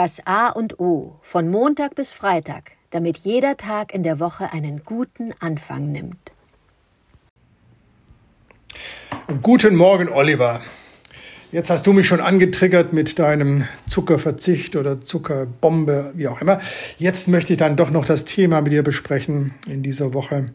Das A und O von Montag bis Freitag, damit jeder Tag in der Woche einen guten Anfang nimmt. Guten Morgen, Oliver. Jetzt hast du mich schon angetriggert mit deinem Zuckerverzicht oder Zuckerbombe, wie auch immer. Jetzt möchte ich dann doch noch das Thema mit dir besprechen in dieser Woche.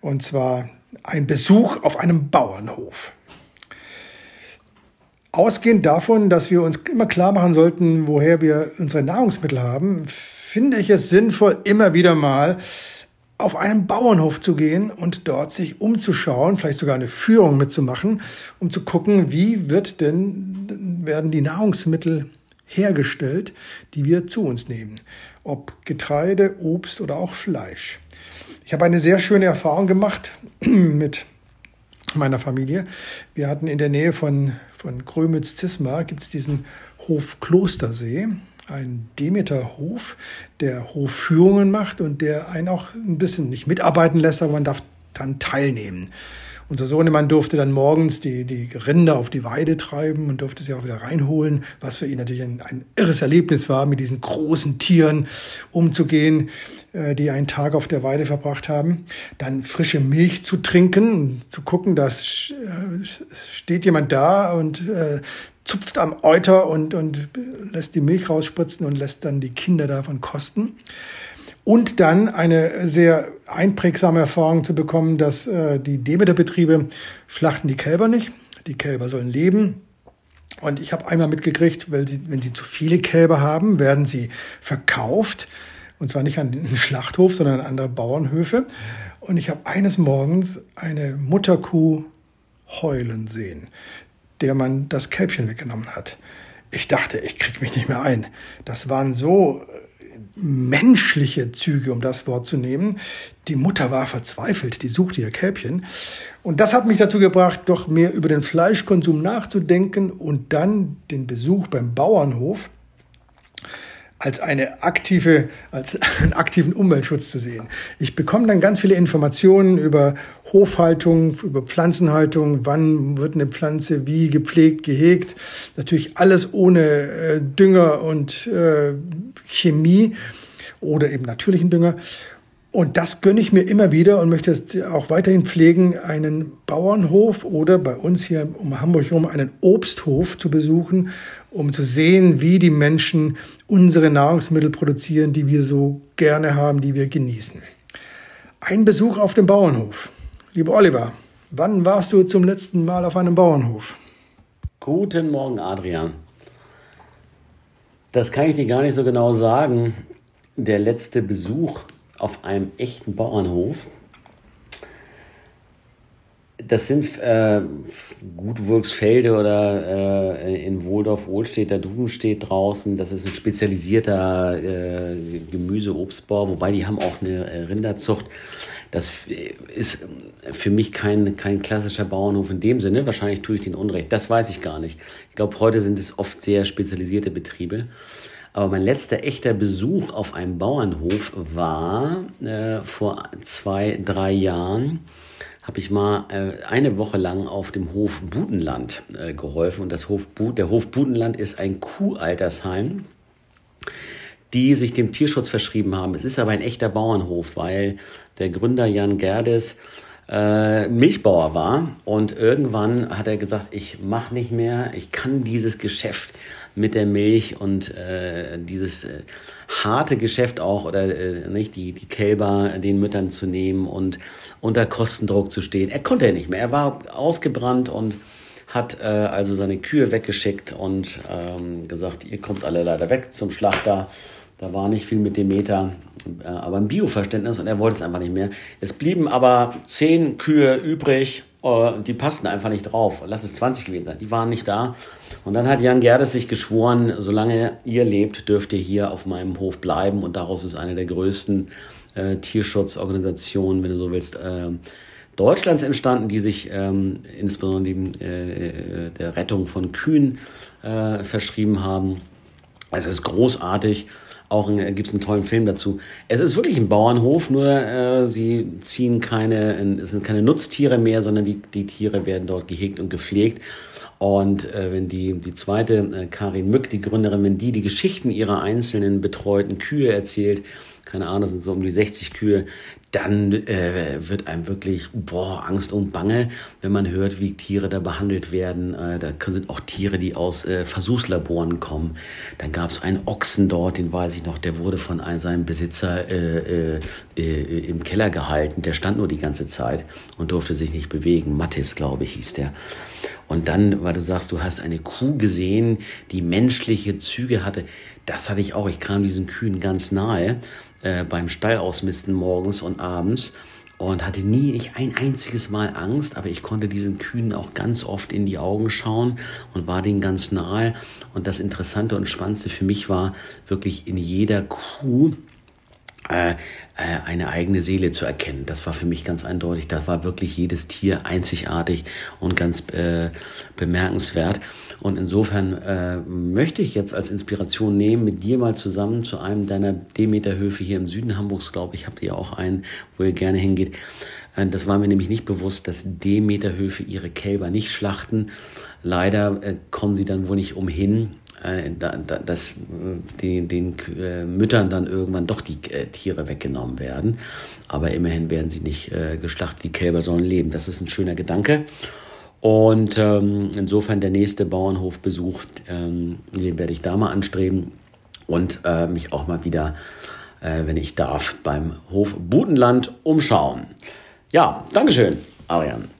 Und zwar ein Besuch auf einem Bauernhof. Ausgehend davon, dass wir uns immer klar machen sollten, woher wir unsere Nahrungsmittel haben, finde ich es sinnvoll, immer wieder mal auf einen Bauernhof zu gehen und dort sich umzuschauen, vielleicht sogar eine Führung mitzumachen, um zu gucken, wie wird denn, werden die Nahrungsmittel hergestellt, die wir zu uns nehmen. Ob Getreide, Obst oder auch Fleisch. Ich habe eine sehr schöne Erfahrung gemacht mit meiner Familie. Wir hatten in der Nähe von von Grömitz-Tismar gibt es diesen Hof Klostersee, ein Demeterhof, der Hofführungen macht und der einen auch ein bisschen nicht mitarbeiten lässt, aber man darf dann teilnehmen. Unser Sohnemann durfte dann morgens die, die Rinder auf die Weide treiben und durfte sie auch wieder reinholen, was für ihn natürlich ein, ein irres Erlebnis war, mit diesen großen Tieren umzugehen, äh, die einen Tag auf der Weide verbracht haben. Dann frische Milch zu trinken, zu gucken, dass äh, steht jemand da und äh, zupft am Euter und, und lässt die Milch rausspritzen und lässt dann die Kinder davon kosten. Und dann eine sehr einprägsame Erfahrung zu bekommen, dass äh, die Demeterbetriebe schlachten die Kälber nicht. Die Kälber sollen leben. Und ich habe einmal mitgekriegt, weil sie, wenn sie zu viele Kälber haben, werden sie verkauft. Und zwar nicht an den Schlachthof, sondern an andere Bauernhöfe. Und ich habe eines Morgens eine Mutterkuh heulen sehen, der man das Kälbchen weggenommen hat. Ich dachte, ich krieg mich nicht mehr ein. Das waren so menschliche Züge, um das Wort zu nehmen. Die Mutter war verzweifelt, die suchte ihr Kälbchen. Und das hat mich dazu gebracht, doch mehr über den Fleischkonsum nachzudenken und dann den Besuch beim Bauernhof als eine aktive, als einen aktiven Umweltschutz zu sehen. Ich bekomme dann ganz viele Informationen über Hofhaltung, über Pflanzenhaltung, wann wird eine Pflanze wie gepflegt, gehegt. Natürlich alles ohne äh, Dünger und äh, Chemie oder eben natürlichen Dünger. Und das gönne ich mir immer wieder und möchte auch weiterhin pflegen, einen Bauernhof oder bei uns hier um Hamburg herum einen Obsthof zu besuchen, um zu sehen, wie die Menschen unsere Nahrungsmittel produzieren, die wir so gerne haben, die wir genießen. Ein Besuch auf dem Bauernhof. Lieber Oliver, wann warst du zum letzten Mal auf einem Bauernhof? Guten Morgen, Adrian. Das kann ich dir gar nicht so genau sagen. Der letzte Besuch auf einem echten Bauernhof. Das sind äh, Gutwurksfelde oder äh, in Wohldorf-Ohlstedt, der Duven steht draußen. Das ist ein spezialisierter äh, Gemüse-Obstbau, wobei die haben auch eine äh, Rinderzucht. Das ist für mich kein, kein klassischer Bauernhof in dem Sinne. Wahrscheinlich tue ich den Unrecht. Das weiß ich gar nicht. Ich glaube, heute sind es oft sehr spezialisierte Betriebe. Aber mein letzter echter Besuch auf einem Bauernhof war äh, vor zwei, drei Jahren. Habe ich mal äh, eine Woche lang auf dem Hof Budenland äh, geholfen. Und das Hof der Hof Budenland ist ein Kuhaltersheim, die sich dem Tierschutz verschrieben haben. Es ist aber ein echter Bauernhof, weil der Gründer Jan Gerdes äh, Milchbauer war und irgendwann hat er gesagt, ich mache nicht mehr, ich kann dieses Geschäft mit der Milch und äh, dieses äh, harte Geschäft auch oder äh, nicht die die Kälber den Müttern zu nehmen und unter Kostendruck zu stehen. Er konnte ja nicht mehr. Er war ausgebrannt und hat äh, also seine Kühe weggeschickt und ähm, gesagt, ihr kommt alle leider weg zum Schlachter. Da war nicht viel mit Demeter, äh, aber ein Bioverständnis und er wollte es einfach nicht mehr. Es blieben aber zehn Kühe übrig, äh, die passten einfach nicht drauf. Lass es 20 gewesen sein, die waren nicht da. Und dann hat Jan Gerdes sich geschworen, solange ihr lebt, dürft ihr hier auf meinem Hof bleiben. Und daraus ist eine der größten äh, Tierschutzorganisationen, wenn du so willst, äh, Deutschlands entstanden, die sich ähm, insbesondere äh, der Rettung von Kühen äh, verschrieben haben. Also es ist großartig. Auch äh, gibt es einen tollen Film dazu. Es ist wirklich ein Bauernhof, nur äh, sie ziehen keine, es sind keine Nutztiere mehr, sondern die, die Tiere werden dort gehegt und gepflegt. Und äh, wenn die, die zweite, äh, Karin Mück, die Gründerin, wenn die die Geschichten ihrer einzelnen betreuten Kühe erzählt, keine Ahnung, sind so um die 60 Kühe, dann äh, wird einem wirklich boah, Angst und Bange, wenn man hört, wie Tiere da behandelt werden. Äh, da sind auch Tiere, die aus äh, Versuchslaboren kommen. Dann gab es einen Ochsen dort, den weiß ich noch, der wurde von einem, seinem Besitzer äh, äh, äh, im Keller gehalten. Der stand nur die ganze Zeit und durfte sich nicht bewegen. Mattis, glaube ich, hieß der. Und dann, weil du sagst, du hast eine Kuh gesehen, die menschliche Züge hatte. Das hatte ich auch. Ich kam diesen Kühen ganz nahe äh, beim Stall ausmisten morgens und abends und hatte nie nicht ein einziges Mal Angst, aber ich konnte diesen Kühen auch ganz oft in die Augen schauen und war denen ganz nahe. Und das Interessante und Spannendste für mich war wirklich in jeder Kuh äh, äh, eine eigene Seele zu erkennen. Das war für mich ganz eindeutig. Da war wirklich jedes Tier einzigartig und ganz äh, bemerkenswert. Und insofern äh, möchte ich jetzt als Inspiration nehmen, mit dir mal zusammen zu einem deiner Demeterhöfe hier im Süden Hamburgs, glaube ich, habt ihr auch einen, wo ihr gerne hingeht. Äh, das war mir nämlich nicht bewusst, dass Demeterhöfe ihre Kälber nicht schlachten. Leider kommen sie dann wohl nicht umhin, dass äh, den, den äh, Müttern dann irgendwann doch die äh, Tiere weggenommen werden. Aber immerhin werden sie nicht äh, geschlachtet, die Kälber sollen leben. Das ist ein schöner Gedanke. Und ähm, insofern der nächste Bauernhofbesuch, ähm, den werde ich da mal anstreben und äh, mich auch mal wieder, äh, wenn ich darf, beim Hof Butenland umschauen. Ja, Dankeschön, Arian.